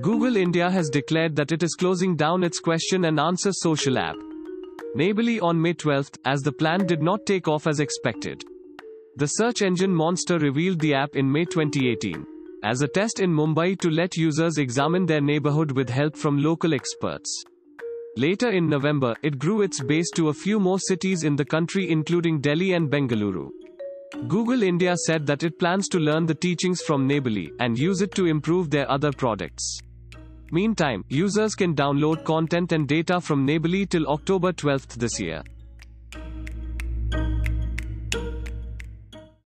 Google India has declared that it is closing down its question and answer social app. Neighbourly on May 12, as the plan did not take off as expected. The search engine monster revealed the app in May 2018 as a test in Mumbai to let users examine their neighborhood with help from local experts. Later in November, it grew its base to a few more cities in the country, including Delhi and Bengaluru. Google India said that it plans to learn the teachings from Neighbourly and use it to improve their other products. Meantime, users can download content and data from Neighbourly till October 12 this year.